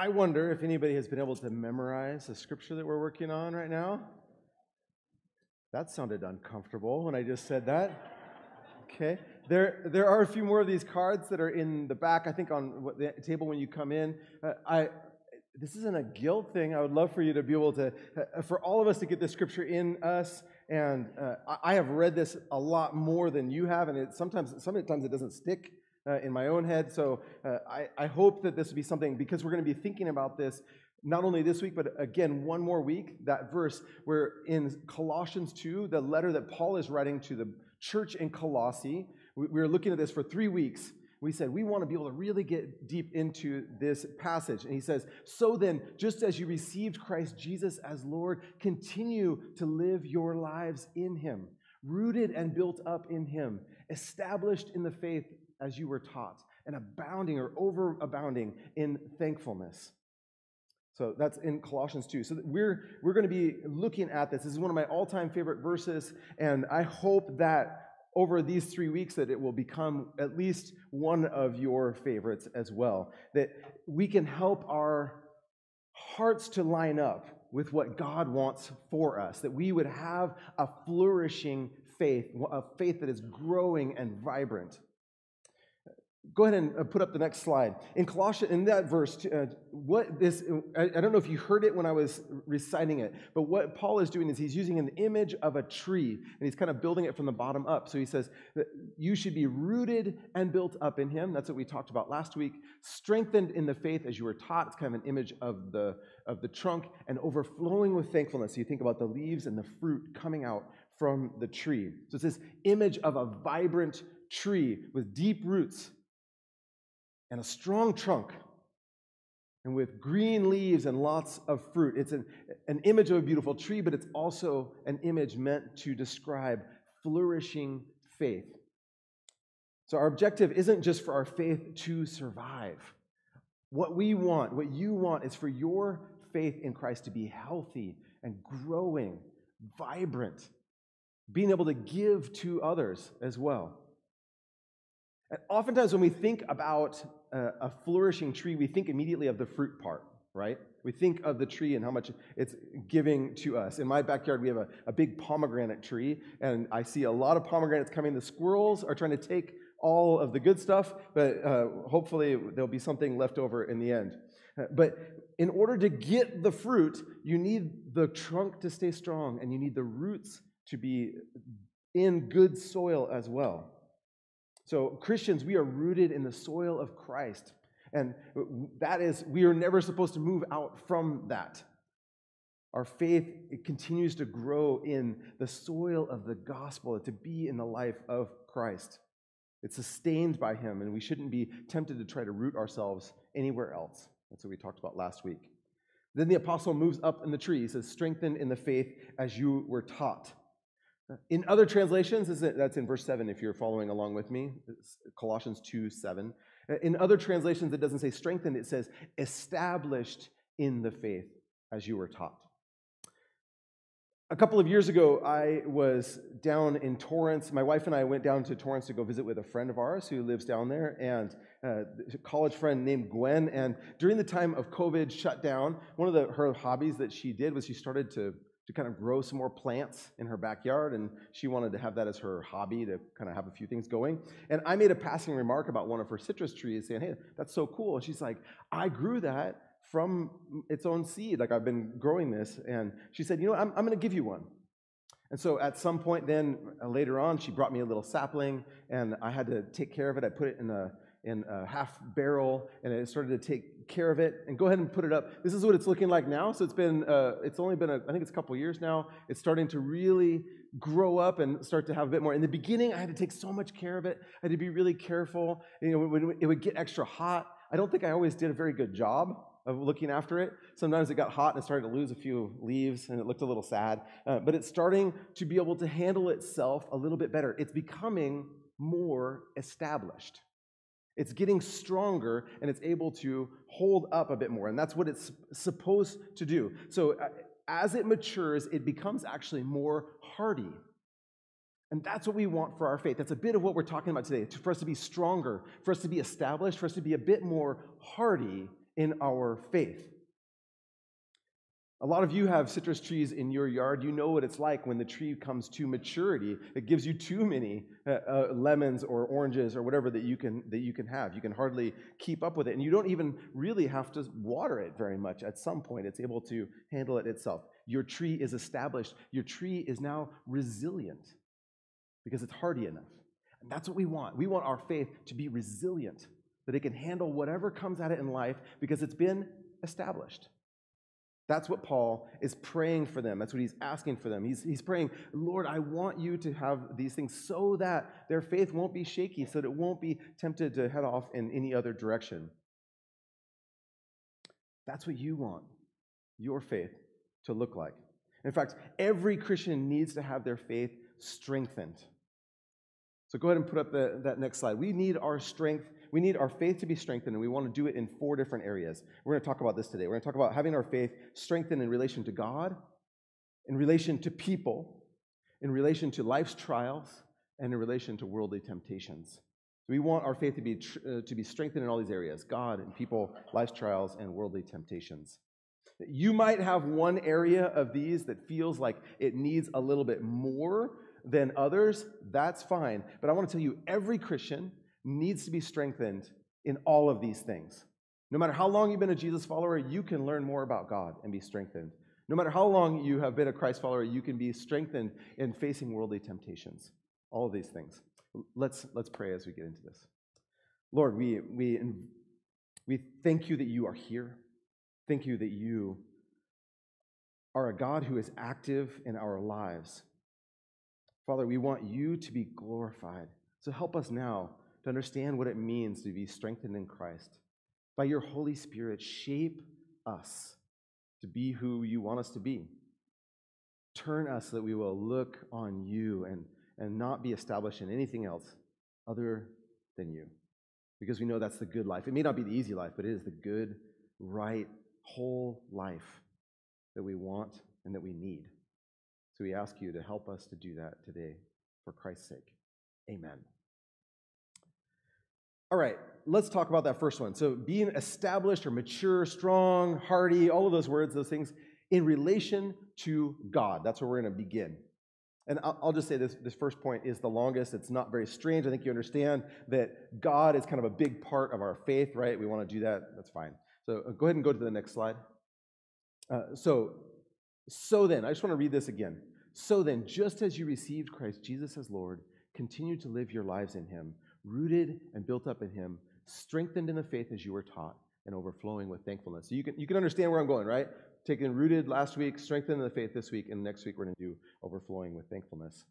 I wonder if anybody has been able to memorize the scripture that we're working on right now. That sounded uncomfortable when I just said that. Okay. There, there are a few more of these cards that are in the back, I think, on the table when you come in. Uh, I, this isn't a guilt thing. I would love for you to be able to, uh, for all of us to get this scripture in us. And uh, I have read this a lot more than you have, and it, sometimes, sometimes it doesn't stick uh, in my own head. So uh, I, I hope that this will be something, because we're going to be thinking about this not only this week, but again, one more week. That verse where in Colossians 2, the letter that Paul is writing to the church in Colossae, we, we were looking at this for three weeks. We said we want to be able to really get deep into this passage. And he says, So then, just as you received Christ Jesus as Lord, continue to live your lives in him, rooted and built up in him, established in the faith as you were taught, and abounding or overabounding in thankfulness. So that's in Colossians 2. So we're, we're going to be looking at this. This is one of my all time favorite verses, and I hope that over these three weeks that it will become at least one of your favorites as well. That we can help our hearts to line up with what God wants for us, that we would have a flourishing faith, a faith that is growing and vibrant. Go ahead and uh, put up the next slide. In Colossians, in that verse, uh, what this, I, don't know if you heard it when I was reciting it, but what Paul is doing is he's using an image of a tree and he's kind of building it from the bottom up. So he says that you should be rooted and built up in him. That's what we talked about last week. Strengthened in the faith as you were taught. It's kind of an image of the, of the trunk and overflowing with thankfulness. So you think about the leaves and the fruit coming out from the tree. So it's this image of a vibrant tree with deep roots and a strong trunk and with green leaves and lots of fruit. It's an, an image of a beautiful tree, but it's also an image meant to describe flourishing faith. So, our objective isn't just for our faith to survive. What we want, what you want, is for your faith in Christ to be healthy and growing, vibrant, being able to give to others as well. And oftentimes, when we think about a, flourishing tree, we think immediately of the fruit part, right? We think of the tree and how much it's giving to us. In my backyard, we have a, a big pomegranate tree, and I see a lot of pomegranates coming. The squirrels are trying to take all of the good stuff, but uh, hopefully there'll be something left over in the end. Uh, but in order to get the fruit, you need the trunk to stay strong, and you need the roots to be in good soil as well. So, Christians, we are rooted in the soil of Christ. And that is, we are never supposed to move out from that. Our faith it continues to grow in the soil of the gospel, to be in the life of Christ. It's sustained by Him, and we shouldn't be tempted to try to root ourselves anywhere else. That's what we talked about last week. Then the apostle moves up in the tree. He says, Strengthen in the faith as you were taught. In other translations, that's in verse 7 if you're following along with me, Colossians 2 7. In other translations, it doesn't say strengthened, it says established in the faith as you were taught. A couple of years ago, I was down in Torrance. My wife and I went down to Torrance to go visit with a friend of ours who lives down there, and uh, a college friend named Gwen. And during the time of COVID shut down, one of the, her hobbies that she did was she started to to kind of grow some more plants in her backyard, and she wanted to have that as her hobby to kind of have a few things going. And I made a passing remark about one of her citrus trees, saying, Hey, that's so cool. And she's like, I grew that from its own seed. Like, I've been growing this. And she said, You know, I'm, I'm going to give you one. And so at some point, then uh, later on, she brought me a little sapling, and I had to take care of it. I put it in a in a half barrel, and it started to take care of it. And go ahead and put it up. This is what it's looking like now. So it's been, uh, it's only been, a, I think it's a couple years now. It's starting to really grow up and start to have a bit more. In the beginning, I had to take so much care of it. I had to be really careful. You know, when it would get extra hot, I don't think I always did a very good job of looking after it. Sometimes it got hot and it started to lose a few leaves and it looked a little sad. Uh, but it's starting to be able to handle itself a little bit better. It's becoming more established. It's getting stronger and it's able to hold up a bit more. And that's what it's supposed to do. So uh, as it matures, it becomes actually more hardy. And that's what we want for our faith. That's a bit of what we're talking about today. For us to be stronger, for us to be established, for us to be a bit more hardy in our faith. A lot of you have citrus trees in your yard. You know what it's like when the tree comes to maturity. It gives you too many uh, uh, lemons or oranges or whatever that you can that you can have. You can hardly keep up with it, and you don't even really have to water it very much. At some point, it's able to handle it itself. Your tree is established. Your tree is now resilient because it's hardy enough. And that's what we want. We want our faith to be resilient, that it can handle whatever comes at it in life because it's been established. That's what Paul is praying for them. That's what he's asking for them. He's, he's praying, Lord, I want you to have these things so that their faith won't be shaky, so that it won't be tempted to head off in any other direction. That's what you want your faith to look like. In fact, every Christian needs to have their faith strengthened. So go ahead and put up the, that next slide. We need our strength we need our faith to be strengthened, and we want to do it in four different areas. We're going to talk about this today. We're going to talk about having our faith strengthened in relation to God, in relation to people, in relation to life's trials, and in relation to worldly temptations. We want our faith to be, uh, to be strengthened in all these areas God and people, life's trials, and worldly temptations. You might have one area of these that feels like it needs a little bit more than others. That's fine. But I want to tell you, every Christian needs to be strengthened in all of these things. No matter how long you've been a Jesus follower, you can learn more about God and be strengthened. No matter how long you have been a Christ follower, you can be strengthened in facing worldly temptations. All of these things. Let's, let's pray as we get into this. Lord, we, we, we thank you that you are here. Thank you that you are a God who is active in our lives. Father, we want you to be glorified. So help us now to understand what it means to be strengthened in Christ. By your Holy Spirit, shape us to be who you want us to be. Turn us so that we will look on you and, and not be established in anything else other than you. Because we know that's the good life. It may not be the easy life, but it is the good, right, whole life that we want and that we need. So we ask you to help us to do that today for Christ's sake. Amen. All right, let's talk about that first one. So, being established or mature, strong, hardy, all of those words, those things, in relation to God. That's where we're going to begin. And I'll just say this this first point is the longest. It's not very strange. I think you understand that God is kind of a big part of our faith, right? We want to do that. That's fine. So, uh, go ahead and go to the next slide. Uh, so, so then, I just want to read this again. So then, just as you received Christ Jesus as Lord, continue to live your lives in him rooted and built up in Him, strengthened in the faith as you were taught, and overflowing with thankfulness. So you can, you can understand where I'm going, right? Taking rooted last week, strengthened in the faith this week, and next week we're going to do overflowing with thankfulness.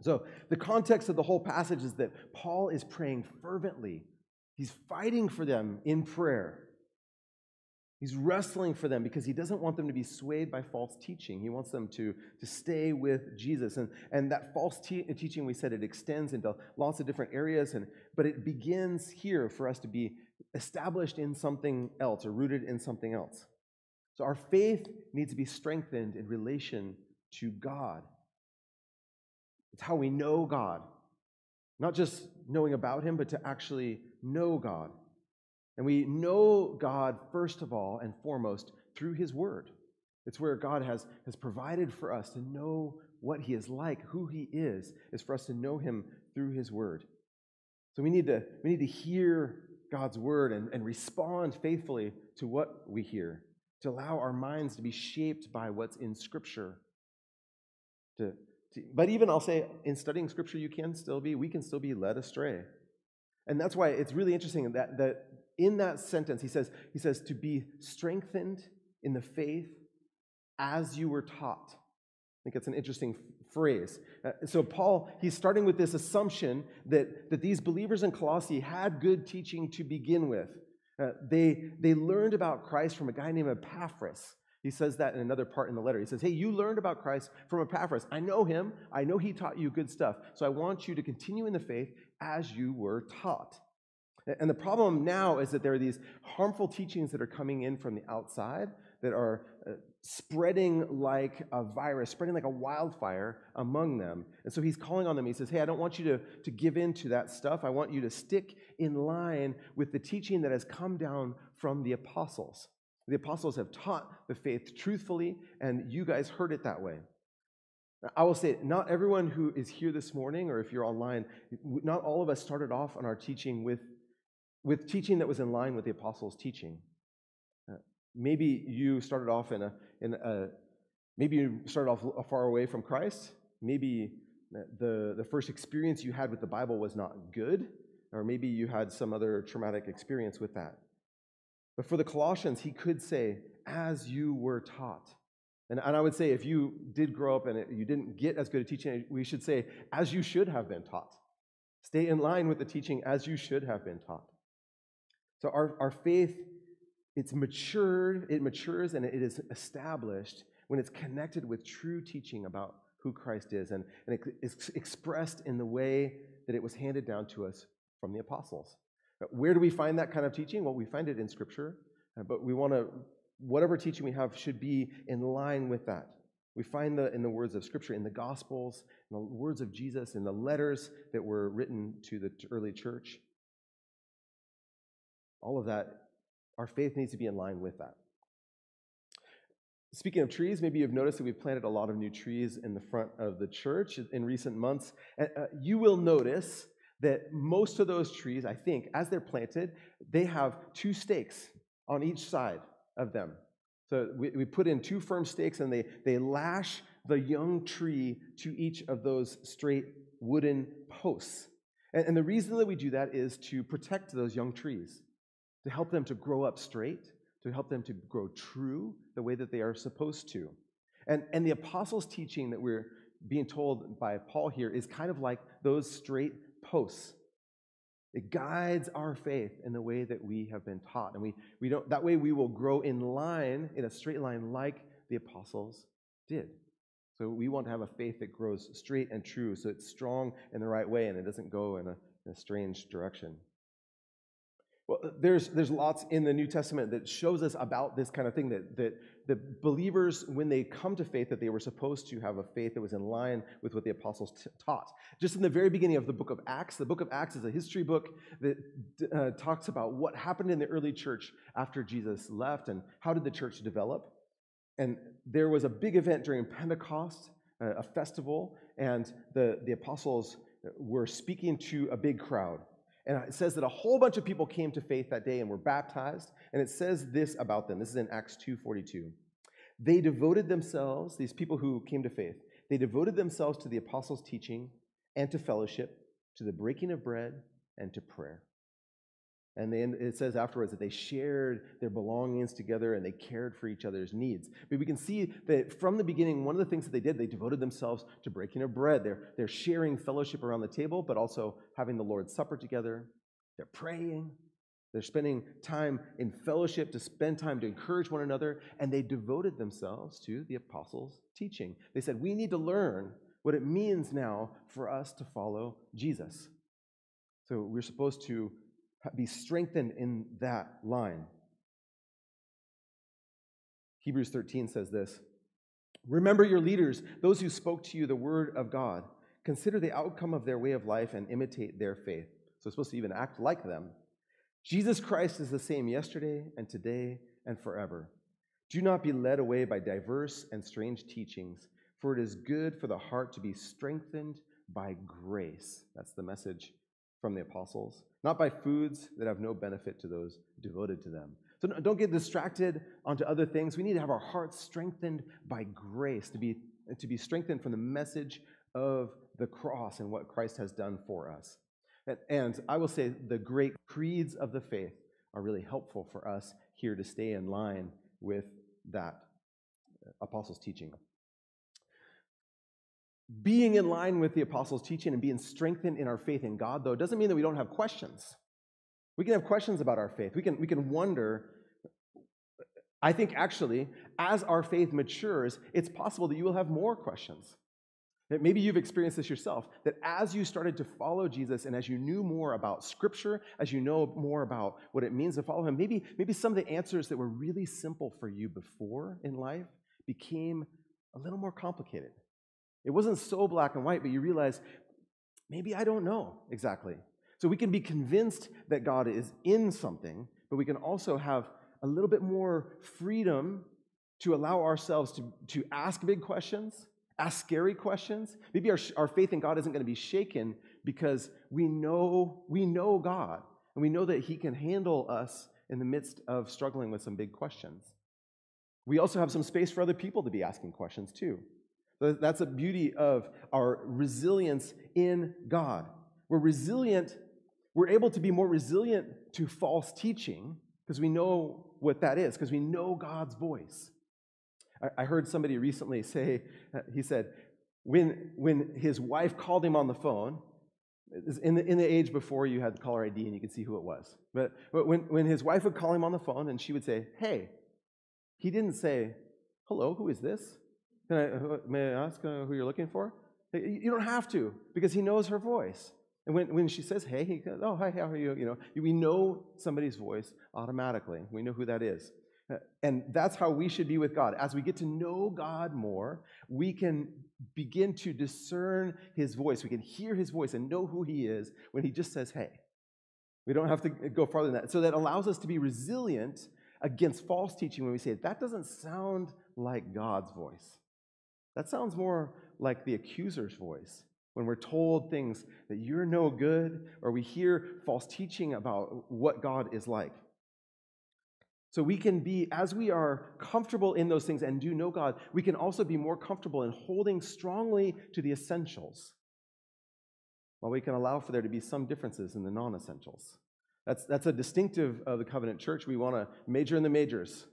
So the context of the whole passage is that Paul is praying fervently. He's fighting for them in prayer. He's wrestling for them because he doesn't want them to be swayed by false teaching. He wants them to, to stay with Jesus. And, and that false te- teaching, we said, it extends into lots of different areas, and, but it begins here for us to be established in something else or rooted in something else. So our faith needs to be strengthened in relation to God. It's how we know God. Not just knowing about Him, but to actually know God. And we know God, first of all and foremost, through His Word. It's where God has, has provided for us to know what He is like, who He is, is for us to know Him through His Word. So we need to, we need to hear God's Word and, and respond faithfully to what we hear, to allow our minds to be shaped by what's in Scripture. To, to, but even I'll say, in studying Scripture, you can still be, we can still be led astray. And that's why it's really interesting that, that in that sentence, he says, he says, to be strengthened in the faith as you were taught. I think it's an interesting phrase. Uh, so, Paul, he's starting with this assumption that, that these believers in Colossae had good teaching to begin with. Uh, they, they learned about Christ from a guy named Epaphras. He says that in another part in the letter. He says, Hey, you learned about Christ from Epaphras. I know him. I know he taught you good stuff. So I want you to continue in the faith as you were taught. And the problem now is that there are these harmful teachings that are coming in from the outside that are uh, spreading like a virus, spreading like a wildfire among them. And so he's calling on them. He says, Hey, I don't want you to, to give in to that stuff. I want you to stick in line with the teaching that has come down from the apostles. The apostles have taught the faith truthfully, and you guys heard it that way. I will say, not everyone who is here this morning, or if you're online, not all of us started off on our teaching with, with teaching that was in line with the apostles' teaching. Uh, maybe you started off in a, in a, maybe you started off far away from Christ. Maybe the, the first experience you had with the Bible was not good, or maybe you had some other traumatic experience with that. But for the Colossians, he could say, as you were taught. And, and I would say, if you did grow up and it, you didn't get as good a teaching, we should say, as you should have been taught. Stay in line with the teaching as you should have been taught. So our, our faith, it's matured, it matures and it is established when it's connected with true teaching about who Christ is. And, and it is expressed in the way that it was handed down to us from the apostles. Where do we find that kind of teaching? Well, we find it in Scripture, uh, but we want to whatever teaching we have should be in line with that. We find the in the words of Scripture, in the Gospels, in the words of Jesus, in the letters that were written to the early church. All of that, our faith needs to be in line with that. Speaking of trees, maybe you've noticed that we've planted a lot of new trees in the front of the church in recent months. Uh, you will notice that most of those trees, I think, as they're planted, they have two stakes on each side of them. So we, we put in two firm stakes and they, they lash the young tree to each of those straight wooden posts. And, and the reason that we do that is to protect those young trees, to help them to grow up straight, to help them to grow true the way that they are supposed to. And, and the apostles' teaching that we're being told by Paul here is kind of like those straight posts. It guides our faith in the way that we have been taught. And we, we don't, that way we will grow in line, in a straight line, like the apostles did. So we want to have a faith that grows straight and true, so it's strong in the right way and it doesn't go in a, in a strange direction. Well, there's, there's lots in the New Testament that shows us about this kind of thing that, that the believers, when they come to faith, that they were supposed to have a faith that was in line with what the apostles t- taught. Just in the very beginning of the book of Acts, the book of Acts is a history book that uh, talks about what happened in the early church after Jesus left and how did the church develop. And there was a big event during Pentecost, uh, a festival, and the, the apostles were speaking to a big crowd. And it says that a whole bunch of people came to faith that day and were baptized. And it says this about them. This is in Acts 2:42. They devoted themselves, these people who came to faith, they devoted themselves to the apostles' teaching and to fellowship, to the breaking of bread, and to prayer. And then it says afterwards that they shared their belongings together and they cared for each other's needs. But we can see that from the beginning, one of the things that they did, they devoted themselves to breaking of bread. They're, they're sharing fellowship around the table, but also having the Lord's Supper together. They're praying. They're spending time in fellowship to spend time to encourage one another. And they devoted themselves to the apostles' teaching. They said, We need to learn what it means now for us to follow Jesus. So we're supposed to be strengthened in that line. Hebrews 13 says this Remember your leaders, those who spoke to you the word of God. Consider the outcome of their way of life and imitate their faith. So it's supposed to even act like them. Jesus Christ is the same yesterday and today and forever. Do not be led away by diverse and strange teachings, for it is good for the heart to be strengthened by grace. That's the message from the apostles, not by foods that have no benefit to those devoted to them. So don't get distracted onto other things. We need to have our hearts strengthened by grace, to be, to be strengthened from the message of the cross and what Christ has done for us. And, and I will say the great creeds of the faith are really helpful for us here to stay in line with that uh, apostles' teaching being in line with the apostles' teaching and being strengthened in our faith in God, though, doesn't mean that we don't have questions. We can have questions about our faith. We can, we can wonder. I think actually, as our faith matures, it's possible that you will have more questions. That maybe you've experienced this yourself, that as you started to follow Jesus and as you knew more about Scripture, as you know more about what it means to follow Him, maybe, maybe some of the answers that were really simple for you before in life became a little more complicated. It wasn't so black and white, but you realize maybe I don't know exactly. So we can be convinced that God is in something, but we can also have a little bit more freedom to allow ourselves to, to ask big questions, ask scary questions. Maybe our, our faith in God isn't going to be shaken because we know, we know God and we know that He can handle us in the midst of struggling with some big questions. We also have some space for other people to be asking questions too. That's a beauty of our resilience in God. We're resilient, we're able to be more resilient to false teaching because we know what that is, because we know God's voice. I, heard somebody recently say, uh, he said, when, when his wife called him on the phone, in the, in the age before you had the caller ID and you could see who it was. But, but when, when his wife would call him on the phone and she would say, Hey, he didn't say, Hello, who is this? Can I, may I ask uh, who you're looking for? You don't have to because he knows her voice. And when, when she says, Hey, he goes, Oh, hi, how are you? You know, we know somebody's voice automatically. We know who that is. Uh, and that's how we should be with God. As we get to know God more, we can begin to discern his voice. We can hear his voice and know who he is when he just says, hey. We don't have to go farther than that. So that allows us to be resilient against false teaching when we say, that doesn't sound like God's voice. That sounds more like the accuser's voice. When we're told things that you're no good, or we hear false teaching about what God is like. So we can be, as we are comfortable in those things and do know God, we can also be more comfortable in holding strongly to the essentials, while we can allow for there to be some differences in the non essentials. That's, that's a distinctive of the covenant church. We want to major in the majors.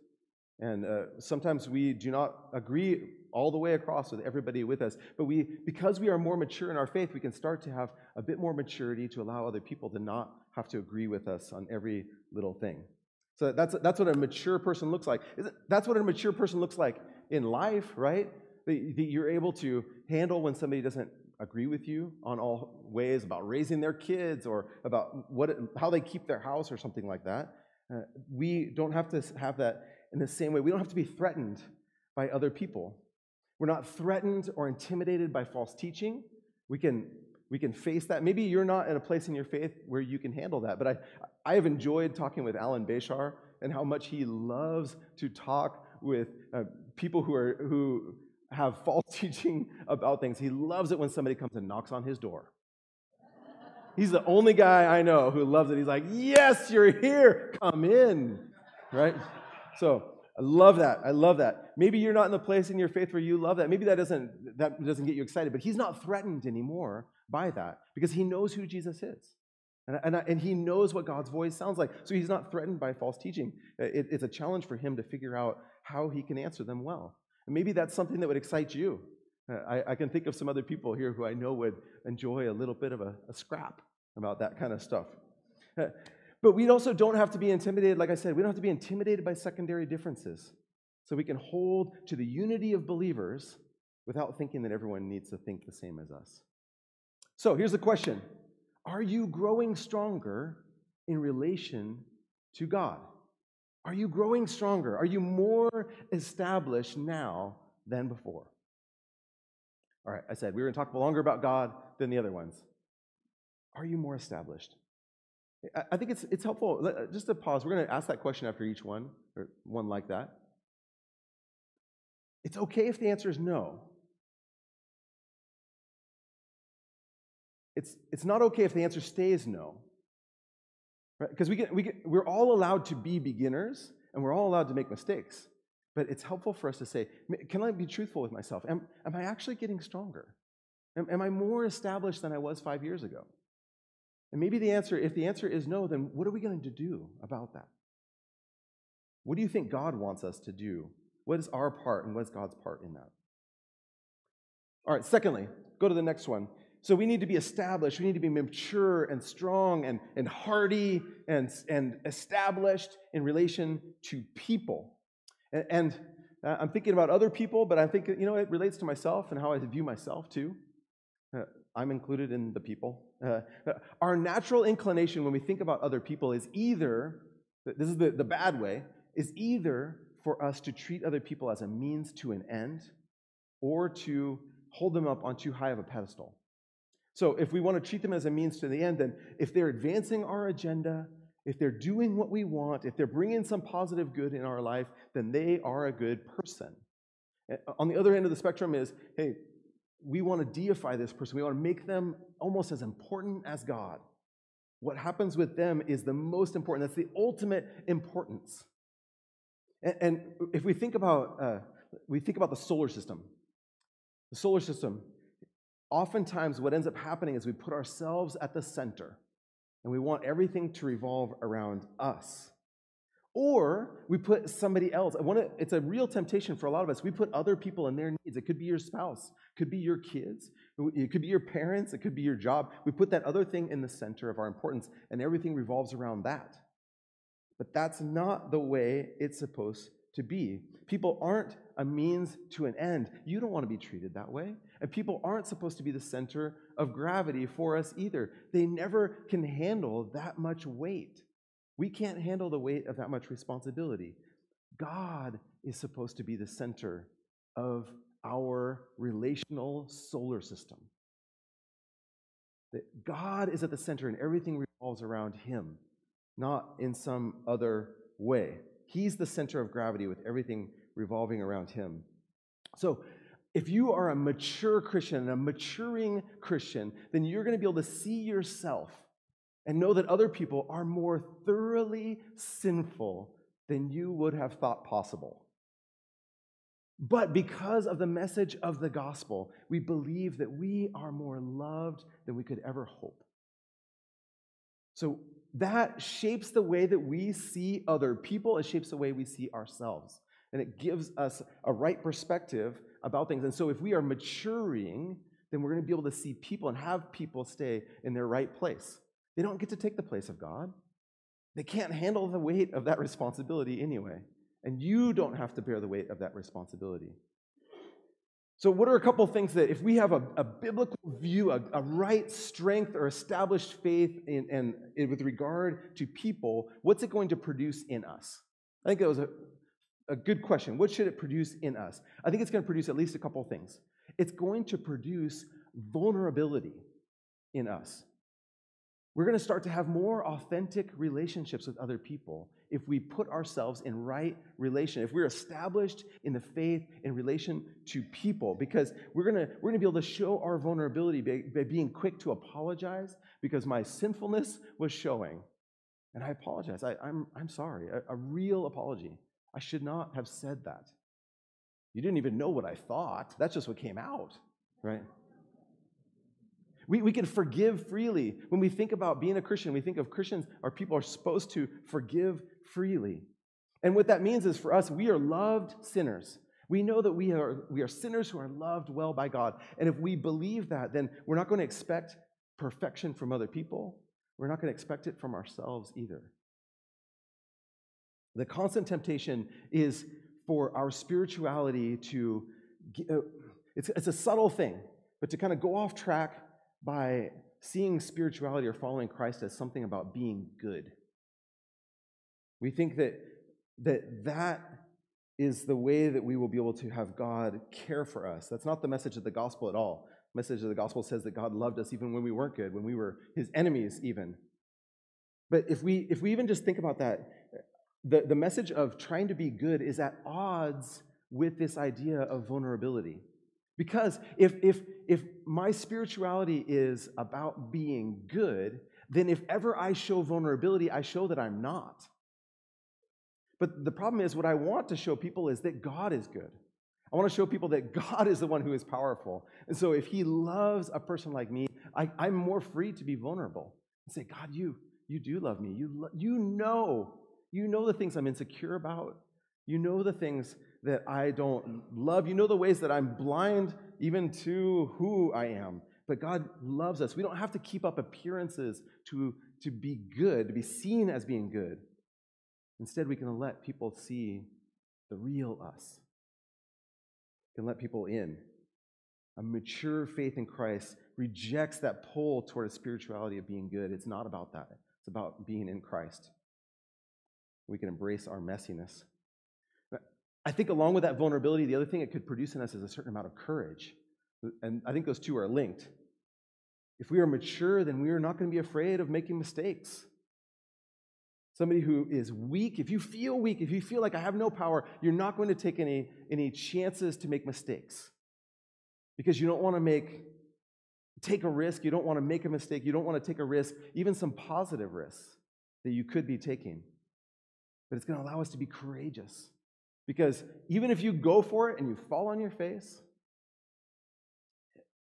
And uh, sometimes we do not agree all the way across with everybody with us. But we, because we are more mature in our faith, we can start to have a bit more maturity to allow other people to not have to agree with us on every little thing. So that's, that's what a mature person looks like. That's what a mature person looks like in life, right? That, that you're able to handle when somebody doesn't agree with you on all ways about raising their kids or about what, how they keep their house or something like that. Uh, we don't have to have that in the same way. We don't have to be threatened by other people. We're not threatened or intimidated by false teaching. We can we can face that. Maybe you're not in a place in your faith where you can handle that, but I, I have enjoyed talking with Alan Bashar and how much he loves to talk with uh, people who, are, who have false teaching about things. He loves it when somebody comes and knocks on his door. He's the only guy I know who loves it. He's like, Yes, you're here. Come in. Right? So I love that. I love that. Maybe you're not in the place in your faith where you love that. Maybe that doesn't, that doesn't get you excited, but he's not threatened anymore by that because he knows who Jesus is. And, and, and he knows what God's voice sounds like. So he's not threatened by false teaching. It, it's a challenge for him to figure out how he can answer them well. And maybe that's something that would excite you. Uh, I, I, can think of some other people here who I know would enjoy a little bit of a, a scrap about that kind of stuff. But we also don't have to be intimidated, like I said, we don't have to be intimidated by secondary differences. So we can hold to the unity of believers without thinking that everyone needs to think the same as us. So here's the question Are you growing stronger in relation to God? Are you growing stronger? Are you more established now than before? All right, I said we were going to talk longer about God than the other ones. Are you more established? I think it's, it's helpful. Uh, just to pause, we're going to ask that question after each one, or one like that. It's okay if the answer is no. It's, it's not okay if the answer stays no. Because right? we get, we get, we're all allowed to be beginners and we're all allowed to make mistakes. But it's helpful for us to say, can I be truthful with myself? Am, am I actually getting stronger? Am, am I more established than I was five years ago? And maybe the answer, if the answer is no, then what are we going to do about that? What do you think God wants us to do? What is our part and what is God's part in that? All right, secondly, go to the next one. So we need to be established. We need to be mature and strong and, and hardy and, and established in relation to people. And, and uh, I'm thinking about other people, but I'm thinking, you know, it relates to myself and how I view myself too. Uh, I'm included in the people. Uh, uh our natural inclination when we think about other people is either, this is the, the bad way, is either for us to treat other people as a means to an end or to hold them up on too high of a pedestal. So if we want to treat them as a means to the end, then if they're advancing our agenda, if they're doing what we want, if they're bringing some positive good in our life, then they are a good person. On the other end of the spectrum is, hey, we want to deify this person. We want to make them almost as important as God. What happens with them is the most important. That's the ultimate importance. And, and if we think about, uh, we think about the solar system. The solar system, oftentimes what ends up happening is we put ourselves at the center and we want everything to revolve around us. Or we put somebody else. it's a real temptation for a lot of us. We put other people in their needs. It could be your spouse, could be your kids, it could be your parents, it could be your job. We put that other thing in the center of our importance, and everything revolves around that. But that's not the way it's supposed to be. People aren't a means to an end. You don't want to be treated that way. And people aren't supposed to be the center of gravity for us either. They never can handle that much weight. We can't handle the weight of that much responsibility. God is supposed to be the center of our relational solar system. That God is at the center and everything revolves around Him, not in some other way. He's the center of gravity with everything revolving around Him. So, if you are a mature Christian, and a maturing Christian, then you're going to be able to see yourself and know that other people are more thoroughly sinful than you would have thought possible. But because of the message of the gospel, we believe that we are more loved than we could ever hope. So that shapes the way that we see other people, it shapes the way we see ourselves. And it gives us a right perspective about things. And so if we are maturing, then we're going to be able to see people and have people stay in their right place. They don't get to take the place of God. They can't handle the weight of that responsibility anyway. And you don't have to bear the weight of that responsibility. So, what are a couple things that, if we have a, a biblical view, a, a, right strength or established faith in, in, in, with regard to people, what's it going to produce in us? I think that was a, a good question. What should it produce in us? I think it's going to produce at least a couple things. It's going to produce vulnerability in us. We're going to start to have more authentic relationships with other people if we put ourselves in right relation, if we're established in the faith in relation to people, because we're going to, we're going to be able to show our vulnerability by, by being quick to apologize because my sinfulness was showing. And I apologize. I, am I'm, I'm sorry. A, a real apology. I should not have said that. You didn't even know what I thought. That's just what came out, right? We, we can forgive freely. When we think about being a Christian, we think of Christians, our people are supposed to forgive freely. And what that means is for us, we are loved sinners. We know that we are, we are sinners who are loved well by God. And if we believe that, then we're not going to expect perfection from other people. We're not going to expect it from ourselves either. The constant temptation is for our spirituality to, uh, it's, it's a subtle thing, but to kind of go off track by seeing spirituality or following Christ as something about being good. We think that that, that is the way that we will be able to have God care for us. That's not the message of the gospel at all. The message of the gospel says that God loved us even when we weren't good, when we were his enemies even. But if we if we even just think about that, the, the message of trying to be good is at odds with this idea of vulnerability. Because if, if, if my spirituality is about being good, then if ever I show vulnerability, I show that I'm not. But the problem is, what I want to show people is that God is good. I want to show people that God is the one who is powerful. And so if He loves a person like me, I, am more free to be vulnerable and say, God, you, you do love me. You, lo- you know, you know the things I'm insecure about. You know the things that I don't love. You know the ways that I'm blind even to who I am. But God loves us. We don't have to keep up appearances to, to be good, to be seen as being good. Instead, we can let people see the real us. We can let people in. A mature faith in Christ rejects that pull toward a spirituality of being good. It's not about that, it's about being in Christ. We can embrace our messiness. I think along with that vulnerability, the other thing it could produce in us is a certain amount of courage. And I think those two are linked. if we are mature, then we are not going to be afraid of making mistakes. Somebody who is weak, if you feel weak, if you feel like I have no power, you're not going to take any, any chances to make mistakes because you don't want to make take a risk, you don't want to make a mistake, you don't want to take a risk, even some positive risks that you could be taking. But it's going to allow us to be courageous. Because even if you go for it and you fall on your face,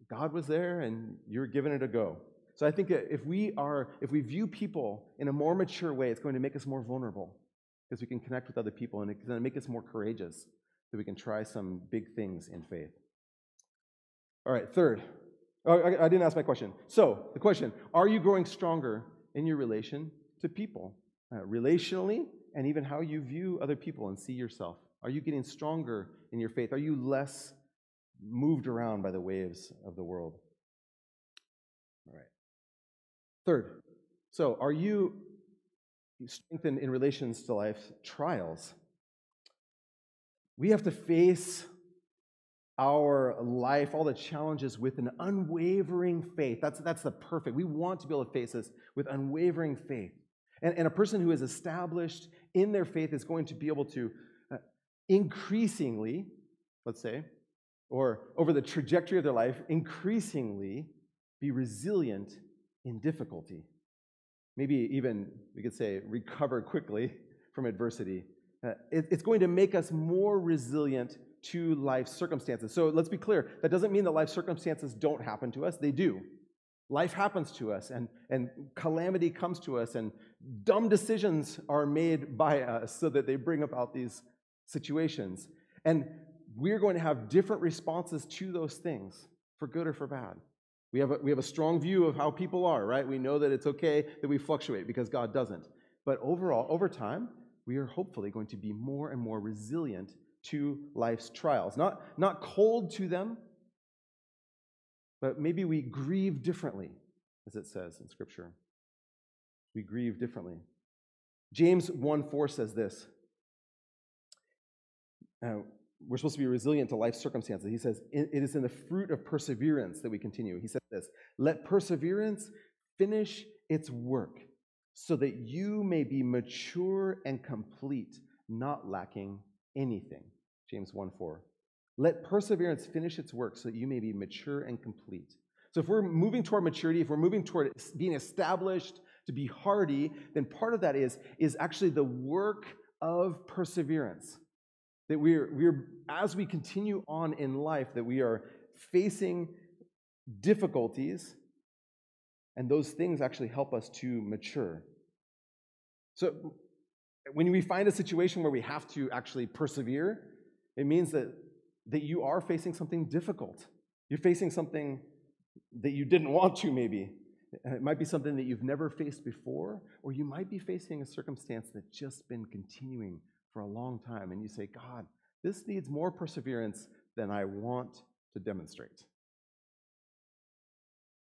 God was there and you're giving it a go. So I think if we are, if we view people in a more mature way, it's going to make us more vulnerable because we can connect with other people and it's going to make us more courageous that we can try some big things in faith. All right, third. Oh, I didn't ask my question. So the question: Are you growing stronger in your relation to people, uh, relationally, and even how you view other people and see yourself? Are you getting stronger in your faith? Are you less moved around by the waves of the world? All right. Third, so are you strengthened in relations to life's trials? We have to face our life, all the challenges with an unwavering faith. That's, that's the perfect. We want to be able to face this with unwavering faith. And, and a person who is established in their faith is going to be able to increasingly, let's say, or over the trajectory of their life, increasingly be resilient in difficulty. Maybe even, we could say, recover quickly from adversity. Uh, it, it's going to make us more resilient to life circumstances. So let's be clear that doesn't mean that life circumstances don't happen to us, they do. Life happens to us, and, and calamity comes to us, and dumb decisions are made by us so that they bring about these situations. And we're going to have different responses to those things, for good or for bad. We have, a, we have a strong view of how people are, right? We know that it's okay that we fluctuate because God doesn't. But overall, over time, we are hopefully going to be more and more resilient to life's trials. Not, not cold to them, but maybe we grieve differently, as it says in Scripture. We grieve differently. James 1 4 says this. Uh, we're supposed to be resilient to life circumstances. He says, It is in the fruit of perseverance that we continue. He says this Let perseverance finish its work so that you may be mature and complete, not lacking anything. James 1 4. Let perseverance finish its work so that you may be mature and complete. So, if we're moving toward maturity, if we're moving toward being established to be hardy, then part of that is, is actually the work of perseverance. That we're, we're, as we continue on in life, that we are facing difficulties, and those things actually help us to mature. So, when we find a situation where we have to actually persevere, it means that, that you are facing something difficult. You're facing something that you didn't want to, maybe. It might be something that you've never faced before, or you might be facing a circumstance that's just been continuing for a long time, and you say, God, this needs more perseverance than I want to demonstrate.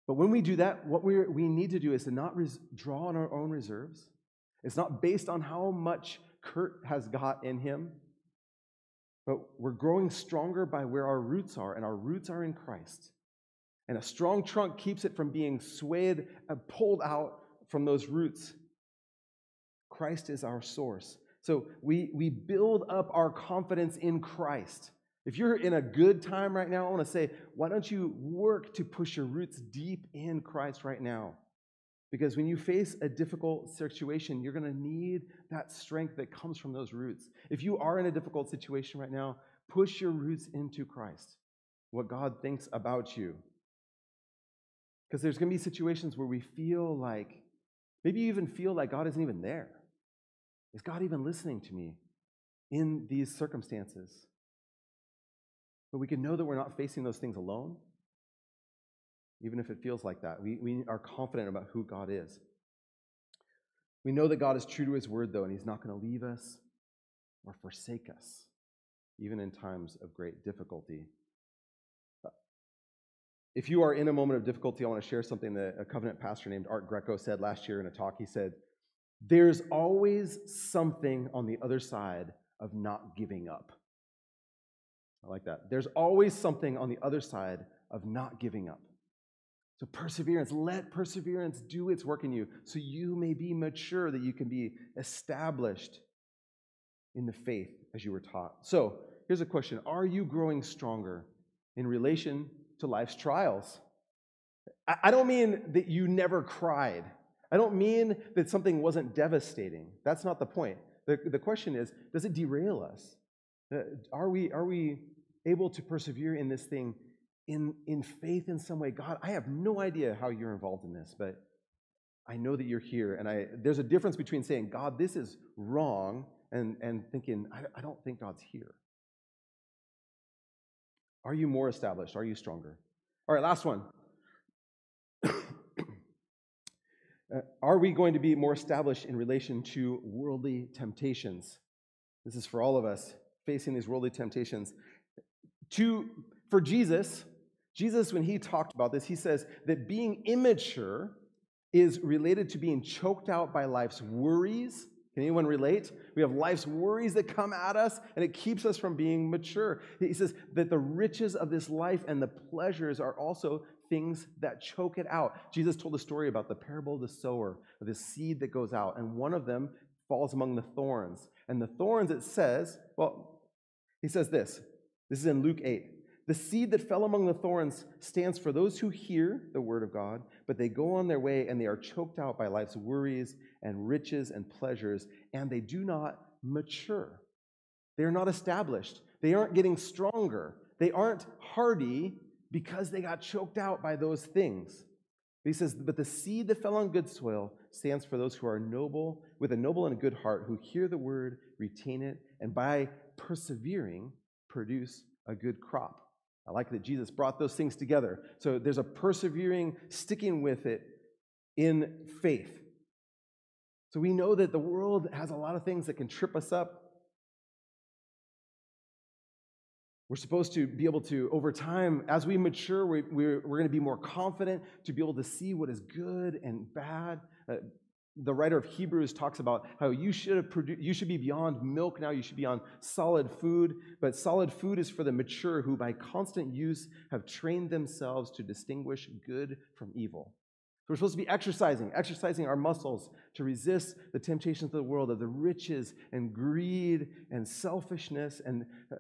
But when we do that, what we we need to do is to not res- draw on our own reserves. It's not based on how much Kurt has got in him, but we're growing stronger by where our roots are, and our roots are in Christ. And a strong trunk keeps it from being swayed and pulled out from those roots. Christ is our source. So we, we build up our confidence in Christ. If you're in a good time right now, I want to say, why don't you work to push your roots deep in Christ right now? Because when you face a difficult situation, you're going to need that strength that comes from those roots. If you are in a difficult situation right now, push your roots into Christ, what God thinks about you. Because there's going to be situations where we feel like, maybe you even feel like God isn't even there. Is God even listening to me in these circumstances? But we can know that we're not facing those things alone, even if it feels like that. We, we are confident about who God is. We know that God is true to his word, though, and he's not going to leave us or forsake us, even in times of great difficulty. Uh, if you are in a moment of difficulty, I want to share something that a covenant pastor named Art Greco said last year in a talk. He said, there's always something on the other side of not giving up. I like that. There's always something on the other side of not giving up. So, perseverance, let perseverance do its work in you so you may be mature, that you can be established in the faith as you were taught. So, here's a question Are you growing stronger in relation to life's trials? I don't mean that you never cried. I don't mean that something wasn't devastating. That's not the point. The, the question is does it derail us? Uh, are we, are we able to persevere in this thing in, in faith in some way? God, I have no idea how you're involved in this, but I know that you're here. And I, there's a difference between saying, God, this is wrong, and, and thinking, I, I don't think God's here. Are you more established? Are you stronger? All right, last one. Uh, are we going to be more established in relation to worldly temptations? This is for all of us facing these worldly temptations. To, for Jesus, Jesus, when he talked about this, he says that being immature is related to being choked out by life's worries. Can anyone relate? We have life's worries that come at us, and it keeps us from being mature. He says that the riches of this life and the pleasures are also things that choke it out. Jesus told a story about the parable of the sower, of the seed that goes out, and one of them falls among the thorns. And the thorns, it says, well, he says this. This is in Luke 8. The seed that fell among the thorns stands for those who hear the word of God, but they go on their way and they are choked out by life's worries and riches and pleasures, and they do not mature. They are not established. They aren't getting stronger. They aren't hardy because they got choked out by those things. He says, But the seed that fell on good soil stands for those who are noble, with a noble and a good heart, who hear the word, retain it, and by persevering, produce a good crop. I like that Jesus brought those things together. So there's a persevering, sticking with it in faith. So we know that the world has a lot of things that can trip us up, We're supposed to be able to, over time, as we mature, we, we're, we're going to be more confident to be able to see what is good and bad. Uh, the writer of Hebrews talks about how you should, have produ- you should be beyond milk now, you should be on solid food. But solid food is for the mature who, by constant use, have trained themselves to distinguish good from evil. So we're supposed to be exercising, exercising our muscles to resist the temptations of the world, of the riches and greed and selfishness and uh,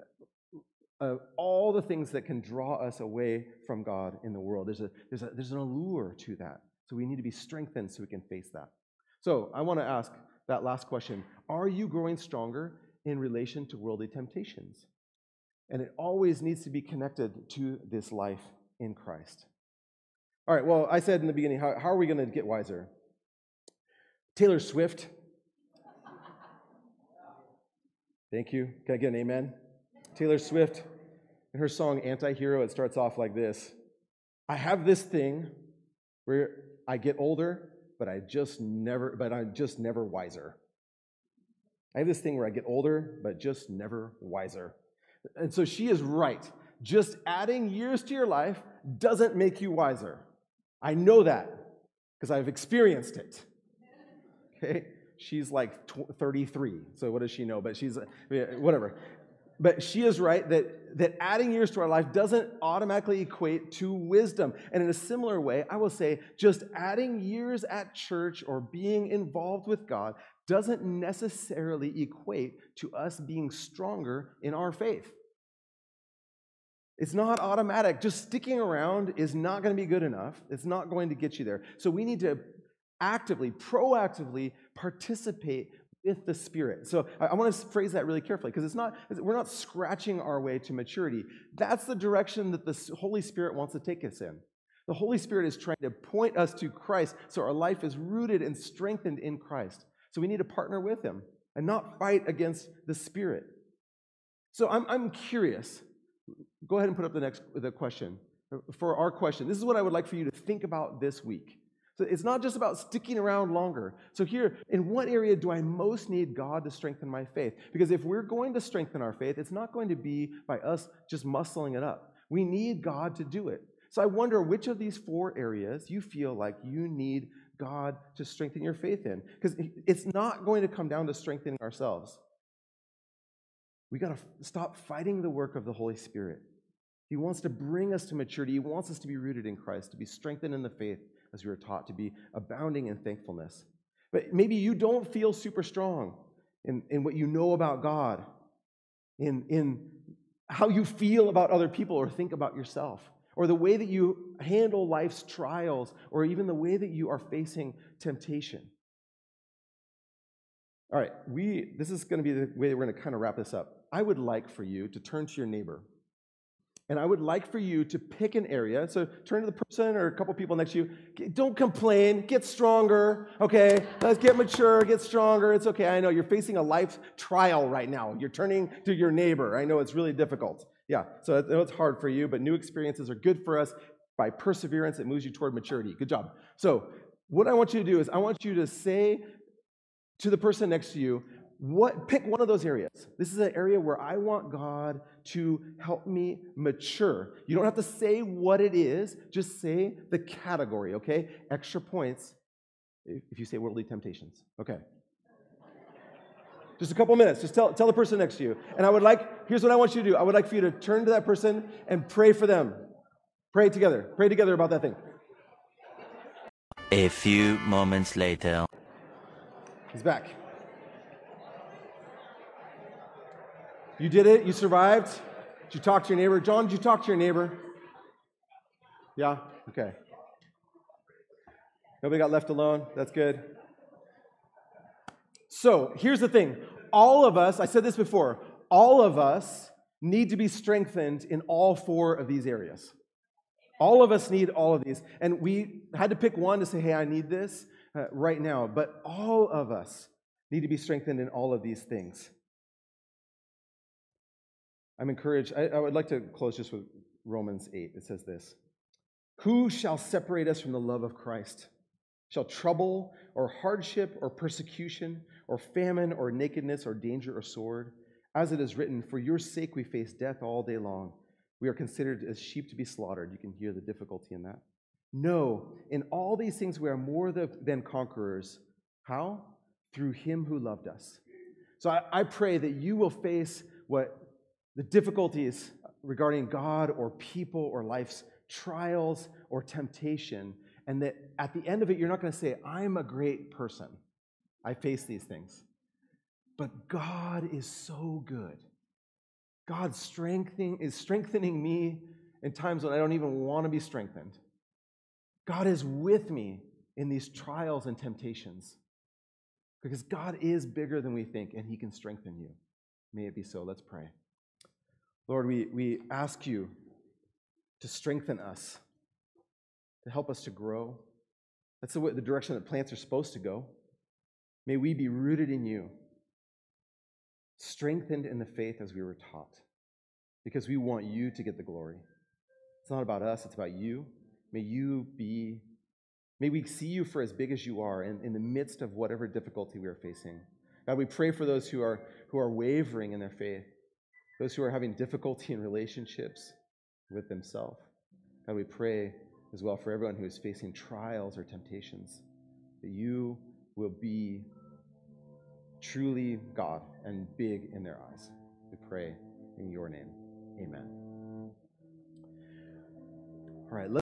of all the things that can draw us away from God in the world. There's, a, there's, a, there's an allure to that. So we need to be strengthened so we can face that. So I want to ask that last question Are you growing stronger in relation to worldly temptations? And it always needs to be connected to this life in Christ. All right, well, I said in the beginning, how, how are we going to get wiser? Taylor Swift. Thank you. Can I get an amen? Taylor Swift, in her song Anti Hero, it starts off like this I have this thing where I get older, but I just never, but I'm just never wiser. I have this thing where I get older, but just never wiser. And so she is right. Just adding years to your life doesn't make you wiser. I know that because I've experienced it. Okay? She's like 33. So what does she know? But she's, whatever but she is right that, that adding years to our life doesn't automatically equate to wisdom. And in a similar way, I will say just adding years at church or being involved with God doesn't necessarily equate to us being stronger in our faith. It's not automatic. Just sticking around is not going to be good enough. It's not going to get you there. So we need to actively, proactively participate with the Spirit. So I, I want to phrase that really carefully because it's not, we're not scratching our way to maturity. That's the direction that the Holy Spirit wants to take us in. The Holy Spirit is trying to point us to Christ so our life is rooted and strengthened in Christ. So we need to partner with Him and not fight against the Spirit. So I'm, I'm curious. Go ahead and put up the next the question. Uh, for our question, this is what I would like for you to think about this week. So it's not just about sticking around longer. So, here, in what area do I most need God to strengthen my faith? Because if we're going to strengthen our faith, it's not going to be by us just muscling it up. We need God to do it. So, I wonder which of these four areas you feel like you need God to strengthen your faith in. Because it's not going to come down to strengthening ourselves. We got to stop fighting the work of the Holy Spirit He wants to bring us to maturity. He wants us to be rooted in Christ, to be strengthened in the faith as we were taught, to be abounding in thankfulness. But maybe you don't feel super strong in, in what you know about God, in, in how you feel about other people or think about yourself, or the way that you handle life's trials, or even the way that you are facing temptation. All right, we, this is going to be the way we're going to kind of wrap this up. I would like for you to turn to your neighbor and I would like for you to pick an area. So turn to the person or a couple people next to you. Don't complain. Get stronger. Okay. Let's get mature. Get stronger. It's okay. I know you're facing a life trial right now. You're turning to your neighbor. I know it's really difficult. Yeah. So it's hard for you, but new experiences are good for us. By perseverance, it moves you toward maturity. Good job. So what I want you to do is I want you to say to the person next to you, what pick one of those areas. This is an area where I want God to help me mature. You don't have to say what it is, just say the category, okay? Extra points if you say worldly temptations. Okay. Just a couple minutes. Just tell, tell the person next to you. And I would like, here's what I want you to do. I would like for you to turn to that person and pray for them. Pray together. Pray together about that thing. A few moments later. He's back. You did it. You survived. Did you talk to your neighbor? John, did you talk to your neighbor? Yeah? Okay. Nobody got left alone. That's good. So here's the thing all of us, I said this before, all of us need to be strengthened in all four of these areas. All of us need all of these. And we had to pick one to say, hey, I need this uh, right now. But all of us need to be strengthened in all of these things. I'm encouraged. I, I would like to close just with Romans 8. It says this Who shall separate us from the love of Christ? Shall trouble or hardship or persecution or famine or nakedness or danger or sword? As it is written, For your sake we face death all day long. We are considered as sheep to be slaughtered. You can hear the difficulty in that. No, in all these things we are more than conquerors. How? Through him who loved us. So I, I pray that you will face what the difficulties regarding God or people or life's trials or temptation, and that at the end of it, you're not going to say, I'm a great person. I face these things. But God is so good. God strengthening, is strengthening me in times when I don't even want to be strengthened. God is with me in these trials and temptations because God is bigger than we think and He can strengthen you. May it be so. Let's pray. Lord, we, we ask you to strengthen us, to help us to grow. That's the, way, the direction that plants are supposed to go. May we be rooted in you, strengthened in the faith as we were taught, because we want you to get the glory. It's not about us, it's about you. May you be, may we see you for as big as you are in, in the midst of whatever difficulty we are facing. God, we pray for those who are, who are wavering in their faith those who are having difficulty in relationships with themselves. God, we pray as well for everyone who is facing trials or temptations that you will be truly God and big in their eyes. We pray in your name. Amen. All right.